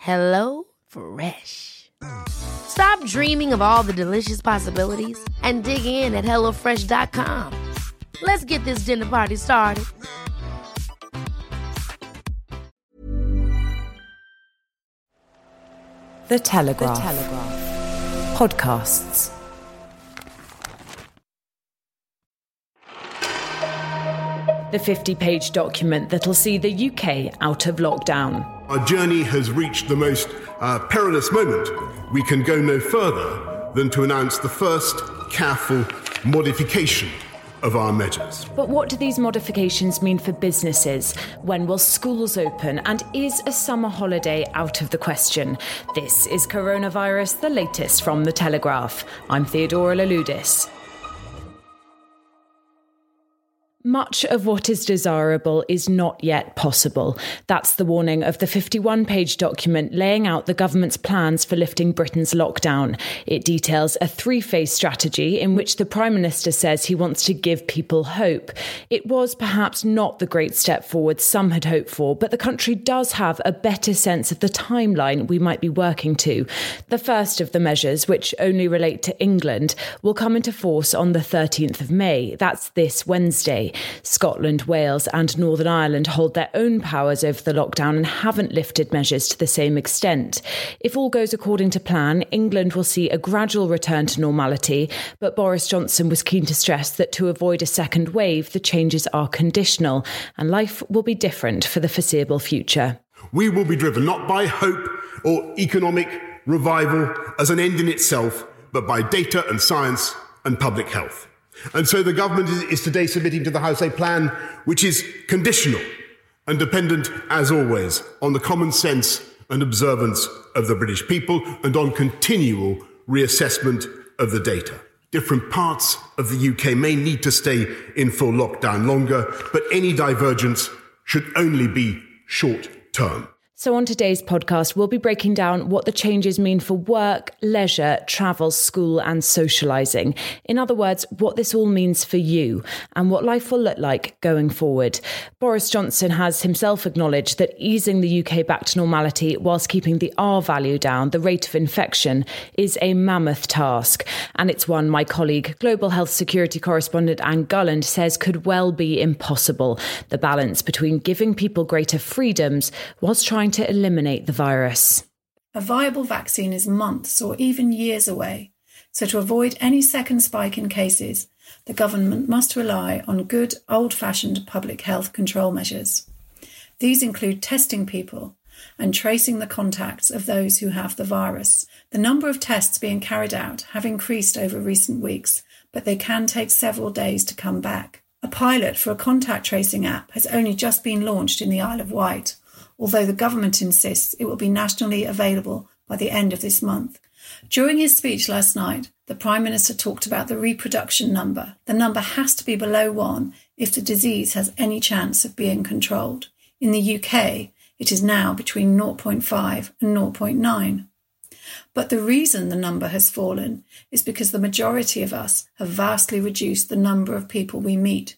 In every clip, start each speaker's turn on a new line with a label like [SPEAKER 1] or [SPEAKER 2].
[SPEAKER 1] Hello Fresh. Stop dreaming of all the delicious possibilities and dig in at HelloFresh.com. Let's get this dinner party started.
[SPEAKER 2] The Telegraph. The Telegraph. Podcasts. The 50 page document that'll see the UK out of lockdown.
[SPEAKER 3] Our journey has reached the most uh, perilous moment. We can go no further than to announce the first careful modification of our measures.
[SPEAKER 2] But what do these modifications mean for businesses? When will schools open? And is a summer holiday out of the question? This is Coronavirus, the latest from The Telegraph. I'm Theodora Louloudis. Much of what is desirable is not yet possible. That's the warning of the 51 page document laying out the government's plans for lifting Britain's lockdown. It details a three phase strategy in which the Prime Minister says he wants to give people hope. It was perhaps not the great step forward some had hoped for, but the country does have a better sense of the timeline we might be working to. The first of the measures, which only relate to England, will come into force on the 13th of May. That's this Wednesday. Scotland, Wales, and Northern Ireland hold their own powers over the lockdown and haven't lifted measures to the same extent. If all goes according to plan, England will see a gradual return to normality, but Boris Johnson was keen to stress that to avoid a second wave, the changes are conditional and life will be different for the foreseeable future.
[SPEAKER 3] We will be driven not by hope or economic revival as an end in itself, but by data and science and public health. And so the government is, today submitting to the House a plan which is conditional and dependent, as always, on the common sense and observance of the British people and on continual reassessment of the data. Different parts of the UK may need to stay in full lockdown longer, but any divergence should only be short term.
[SPEAKER 2] So, on today's podcast, we'll be breaking down what the changes mean for work, leisure, travel, school, and socialising. In other words, what this all means for you and what life will look like going forward. Boris Johnson has himself acknowledged that easing the UK back to normality whilst keeping the R value down, the rate of infection, is a mammoth task. And it's one my colleague, global health security correspondent Anne Gulland, says could well be impossible. The balance between giving people greater freedoms whilst trying trying to eliminate the virus.
[SPEAKER 4] A viable vaccine is months or even years away, so to avoid any second spike in cases, the government must rely on good old fashioned public health control measures. These include testing people and tracing the contacts of those who have the virus. The number of tests being carried out have increased over recent weeks, but they can take several days to come back. A pilot for a contact tracing app has only just been launched in the Isle of Wight, although the government insists it will be nationally available by the end of this month. During his speech last night, the Prime Minister talked about the reproduction number. The number has to be below one if the disease has any chance of being controlled. In the UK, it is now between 0.5 and 0.9. But the reason the number has fallen is because the majority of us have vastly reduced the number of people we meet.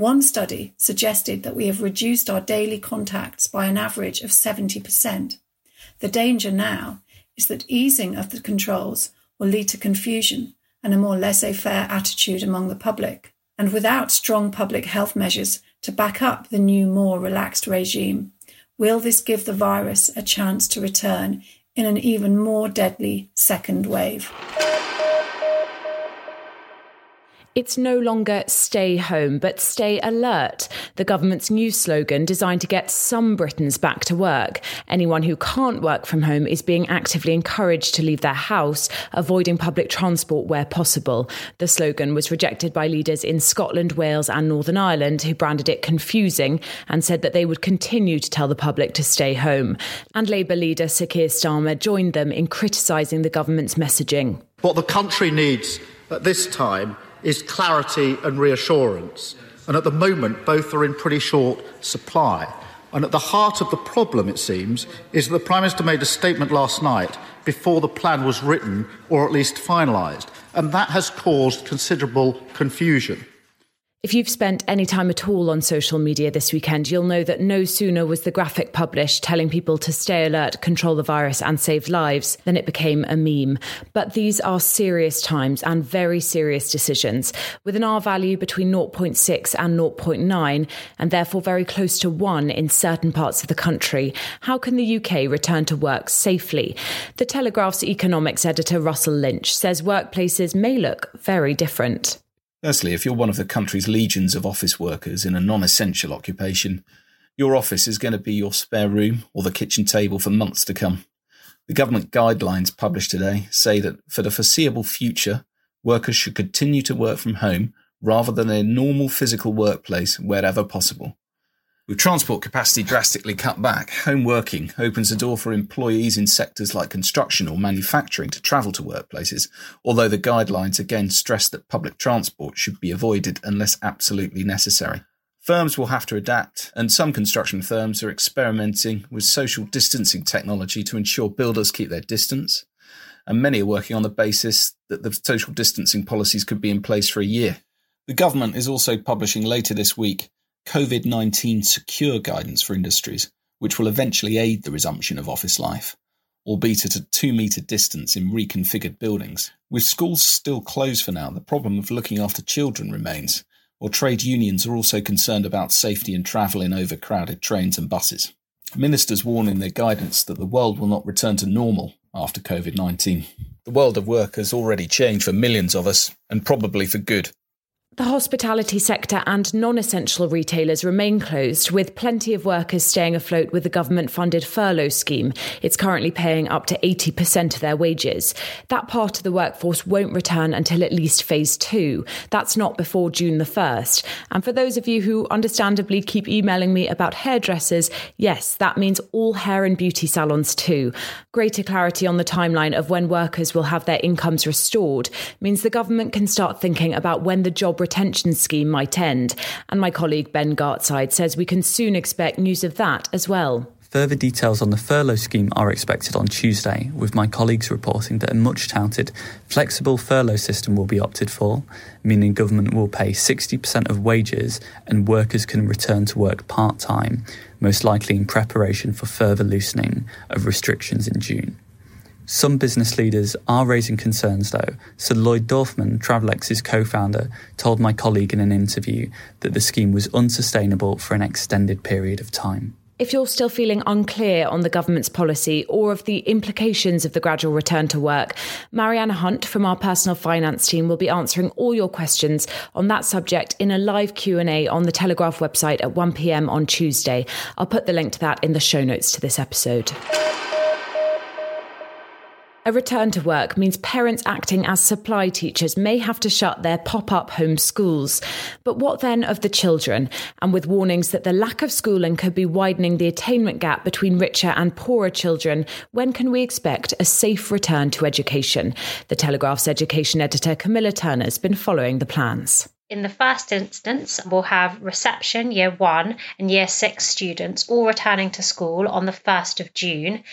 [SPEAKER 4] One study suggested that we have reduced our daily contacts by an average of 70%. The danger now is that easing of the controls will lead to confusion and a more laissez faire attitude among the public. And without strong public health measures to back up the new, more relaxed regime, will this give the virus a chance to return in an even more deadly second wave?
[SPEAKER 2] It's no longer stay home, but stay alert, the government's new slogan designed to get some Britons back to work. Anyone who can't work from home is being actively encouraged to leave their house, avoiding public transport where possible. The slogan was rejected by leaders in Scotland, Wales, and Northern Ireland, who branded it confusing and said that they would continue to tell the public to stay home. And Labour leader Sir Keir Starmer joined them in criticising the government's messaging.
[SPEAKER 5] What the country needs at this time is clarity and reassurance. And at the moment, both are in pretty short supply. And at the heart of the problem, it seems, is that the Prime Minister made a statement last night before the plan was written or at least finalised. And that has caused considerable confusion.
[SPEAKER 2] If you've spent any time at all on social media this weekend, you'll know that no sooner was the graphic published telling people to stay alert, control the virus, and save lives than it became a meme. But these are serious times and very serious decisions, with an R value between 0.6 and 0.9, and therefore very close to 1 in certain parts of the country. How can the UK return to work safely? The Telegraph's economics editor Russell Lynch says workplaces may look very different.
[SPEAKER 6] Firstly, if you're one of the country's legions of office workers in a non essential occupation, your office is going to be your spare room or the kitchen table for months to come. The government guidelines published today say that for the foreseeable future, workers should continue to work from home rather than a normal physical workplace wherever possible. With transport capacity drastically cut back, home working opens the door for employees in sectors like construction or manufacturing to travel to workplaces, although the guidelines again stress that public transport should be avoided unless absolutely necessary. Firms will have to adapt, and some construction firms are experimenting with social distancing technology to ensure builders keep their distance. And many are working on the basis that the social distancing policies could be in place for a year. The government is also publishing later this week COVID 19 secure guidance for industries, which will eventually aid the resumption of office life, albeit at a two metre distance in reconfigured buildings. With schools still closed for now, the problem of looking after children remains, while trade unions are also concerned about safety and travel in overcrowded trains and buses. Ministers warn in their guidance that the world will not return to normal after COVID 19. The world of work has already changed for millions of us, and probably for good.
[SPEAKER 2] The hospitality sector and non essential retailers remain closed, with plenty of workers staying afloat with the government funded furlough scheme. It's currently paying up to 80% of their wages. That part of the workforce won't return until at least phase two. That's not before June the 1st. And for those of you who understandably keep emailing me about hairdressers, yes, that means all hair and beauty salons too. Greater clarity on the timeline of when workers will have their incomes restored means the government can start thinking about when the job retention scheme might end. And my colleague Ben Gartside says we can soon expect news of that as well.
[SPEAKER 7] Further details on the furlough scheme are expected on Tuesday, with my colleagues reporting that a much touted flexible furlough system will be opted for, meaning government will pay 60% of wages and workers can return to work part time, most likely in preparation for further loosening of restrictions in June. Some business leaders are raising concerns, though. So, Lloyd Dorfman, Travelex's co founder, told my colleague in an interview that the scheme was unsustainable for an extended period of time.
[SPEAKER 2] If you're still feeling unclear on the government's policy or of the implications of the gradual return to work, Marianna Hunt from our personal finance team will be answering all your questions on that subject in a live Q&A on the Telegraph website at 1 p.m. on Tuesday. I'll put the link to that in the show notes to this episode. A return to work means parents acting as supply teachers may have to shut their pop up home schools. But what then of the children? And with warnings that the lack of schooling could be widening the attainment gap between richer and poorer children, when can we expect a safe return to education? The Telegraph's education editor Camilla Turner has been following the plans.
[SPEAKER 8] In the first instance, we'll have reception year one and year six students all returning to school on the 1st of June.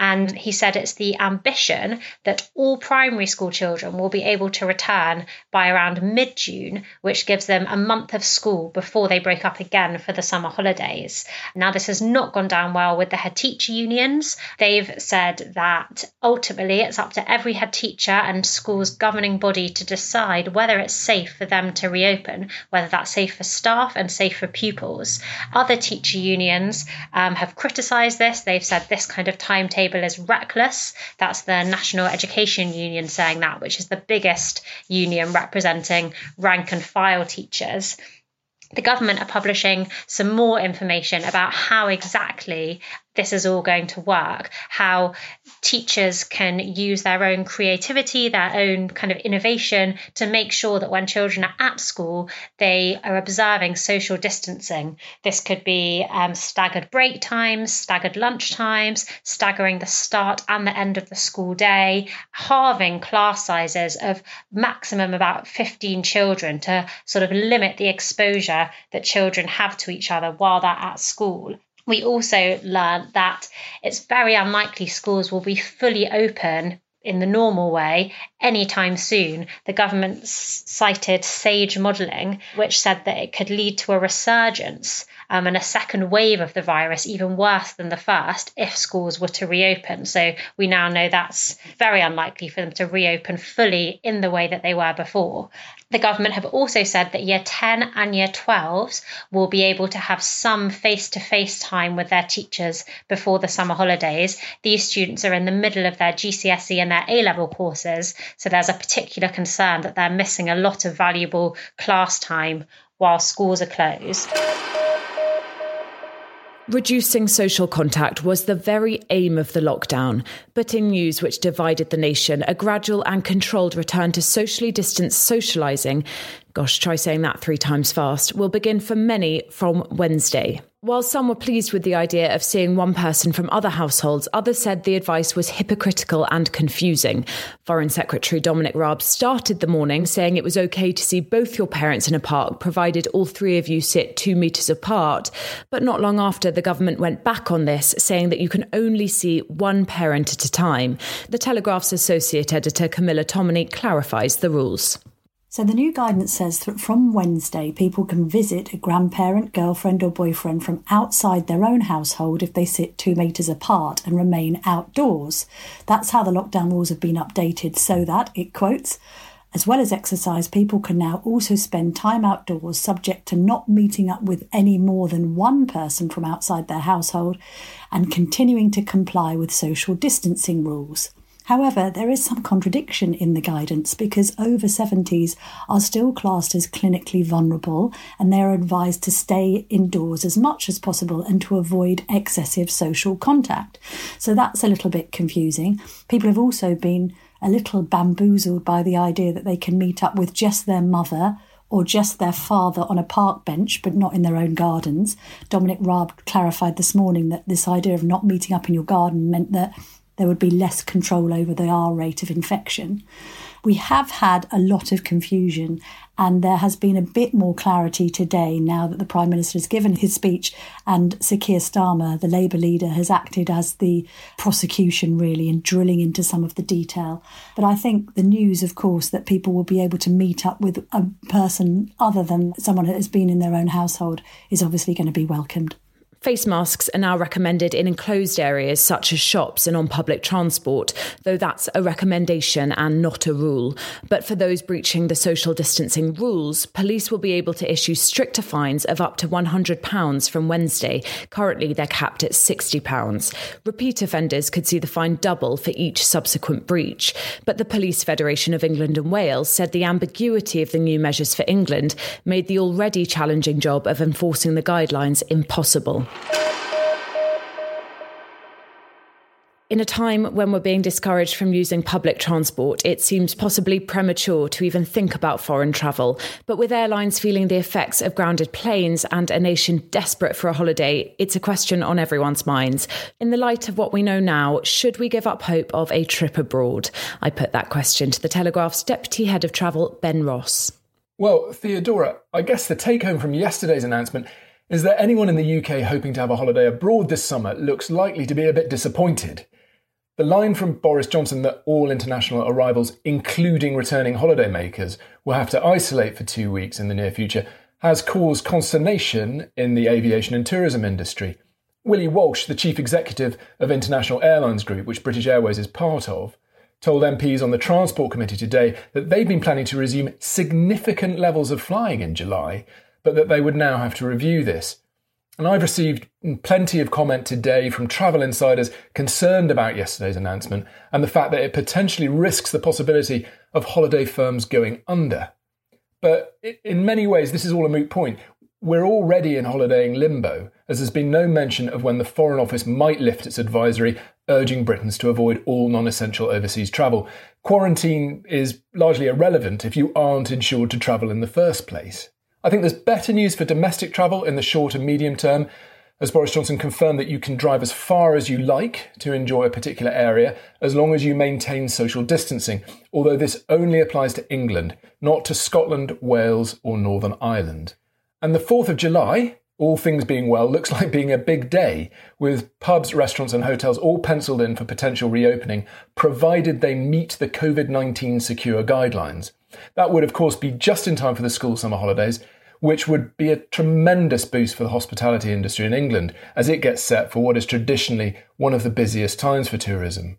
[SPEAKER 8] And he said it's the ambition that all primary school children will be able to return by around mid June, which gives them a month of school before they break up again for the summer holidays. Now, this has not gone down well with the head teacher unions. They've said that ultimately it's up to every head teacher and school's governing body to decide whether it's safe for them to re reopen, whether that's safe for staff and safe for pupils. Other teacher unions um, have criticised this. They've said this kind of timetable is reckless. That's the National Education Union saying that, which is the biggest union representing rank and file teachers the government are publishing some more information about how exactly this is all going to work, how teachers can use their own creativity, their own kind of innovation to make sure that when children are at school, they are observing social distancing. This could be um, staggered break times, staggered lunch times, staggering the start and the end of the school day, halving class sizes of maximum about 15 children to sort of limit the exposure that children have to each other while they're at school we also learned that it's very unlikely schools will be fully open in the normal way anytime soon. The government cited SAGE modelling, which said that it could lead to a resurgence um, and a second wave of the virus, even worse than the first, if schools were to reopen. So we now know that's very unlikely for them to reopen fully in the way that they were before. The government have also said that year 10 and year 12s will be able to have some face to face time with their teachers before the summer holidays. These students are in the middle of their GCSE and their A level courses, so there's a particular concern that they're missing a lot of valuable class time while schools are closed.
[SPEAKER 2] Reducing social contact was the very aim of the lockdown, but in news which divided the nation, a gradual and controlled return to socially distanced socialising gosh, try saying that three times fast, will begin for many from Wednesday. While some were pleased with the idea of seeing one person from other households, others said the advice was hypocritical and confusing. Foreign Secretary Dominic Raab started the morning saying it was okay to see both your parents in a park, provided all three of you sit two metres apart. But not long after, the government went back on this, saying that you can only see one parent at a time. The Telegraph's associate editor, Camilla Tominey, clarifies the rules.
[SPEAKER 9] So the new guidance says that from Wednesday, people can visit a grandparent, girlfriend, or boyfriend from outside their own household if they sit two metres apart and remain outdoors. That's how the lockdown rules have been updated so that, it quotes, as well as exercise, people can now also spend time outdoors subject to not meeting up with any more than one person from outside their household and continuing to comply with social distancing rules. However, there is some contradiction in the guidance because over 70s are still classed as clinically vulnerable and they are advised to stay indoors as much as possible and to avoid excessive social contact. So that's a little bit confusing. People have also been a little bamboozled by the idea that they can meet up with just their mother or just their father on a park bench, but not in their own gardens. Dominic Raab clarified this morning that this idea of not meeting up in your garden meant that there would be less control over the R rate of infection. We have had a lot of confusion, and there has been a bit more clarity today now that the Prime Minister has given his speech and Sir Keir Starmer, the Labour leader, has acted as the prosecution really in drilling into some of the detail. But I think the news, of course, that people will be able to meet up with a person other than someone that has been in their own household is obviously going to be welcomed.
[SPEAKER 2] Face masks are now recommended in enclosed areas such as shops and on public transport, though that's a recommendation and not a rule. But for those breaching the social distancing rules, police will be able to issue stricter fines of up to £100 from Wednesday. Currently, they're capped at £60. Repeat offenders could see the fine double for each subsequent breach. But the Police Federation of England and Wales said the ambiguity of the new measures for England made the already challenging job of enforcing the guidelines impossible. In a time when we're being discouraged from using public transport, it seems possibly premature to even think about foreign travel. But with airlines feeling the effects of grounded planes and a nation desperate for a holiday, it's a question on everyone's minds. In the light of what we know now, should we give up hope of a trip abroad? I put that question to the Telegraph's Deputy Head of Travel, Ben Ross.
[SPEAKER 10] Well, Theodora, I guess the take home from yesterday's announcement is that anyone in the UK hoping to have a holiday abroad this summer looks likely to be a bit disappointed. The line from Boris Johnson that all international arrivals, including returning holidaymakers, will have to isolate for two weeks in the near future has caused consternation in the aviation and tourism industry. Willie Walsh, the chief executive of International Airlines Group, which British Airways is part of, told MPs on the Transport Committee today that they've been planning to resume significant levels of flying in July, but that they would now have to review this. And I've received plenty of comment today from travel insiders concerned about yesterday's announcement and the fact that it potentially risks the possibility of holiday firms going under. But in many ways, this is all a moot point. We're already in holidaying limbo, as there's been no mention of when the Foreign Office might lift its advisory urging Britons to avoid all non essential overseas travel. Quarantine is largely irrelevant if you aren't insured to travel in the first place. I think there's better news for domestic travel in the short and medium term, as Boris Johnson confirmed that you can drive as far as you like to enjoy a particular area as long as you maintain social distancing, although this only applies to England, not to Scotland, Wales, or Northern Ireland. And the 4th of July, all things being well, looks like being a big day, with pubs, restaurants, and hotels all penciled in for potential reopening, provided they meet the COVID 19 secure guidelines. That would, of course, be just in time for the school summer holidays, which would be a tremendous boost for the hospitality industry in England as it gets set for what is traditionally one of the busiest times for tourism.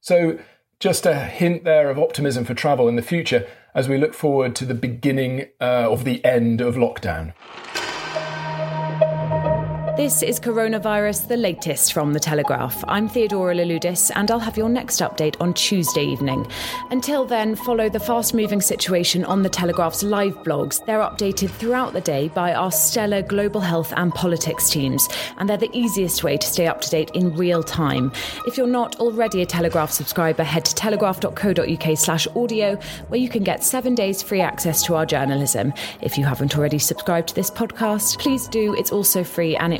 [SPEAKER 10] So, just a hint there of optimism for travel in the future as we look forward to the beginning uh, of the end of lockdown.
[SPEAKER 2] This is Coronavirus, the latest from The Telegraph. I'm Theodora Louloudis, and I'll have your next update on Tuesday evening. Until then, follow the fast moving situation on The Telegraph's live blogs. They're updated throughout the day by our stellar global health and politics teams, and they're the easiest way to stay up to date in real time. If you're not already a Telegraph subscriber, head to telegraph.co.uk slash audio, where you can get seven days free access to our journalism. If you haven't already subscribed to this podcast, please do. It's also free and it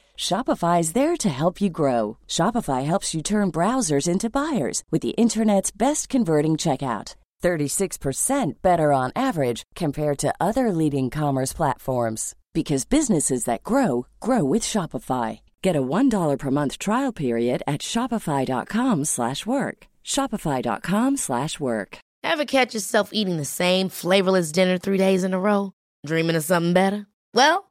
[SPEAKER 11] Shopify is there to help you grow. Shopify helps you turn browsers into buyers with the internet's best converting checkout. 36% better on average compared to other leading commerce platforms because businesses that grow grow with Shopify. Get a $1 per month trial period at shopify.com/work. shopify.com/work.
[SPEAKER 1] Ever catch yourself eating the same flavorless dinner 3 days in a row, dreaming of something better? Well,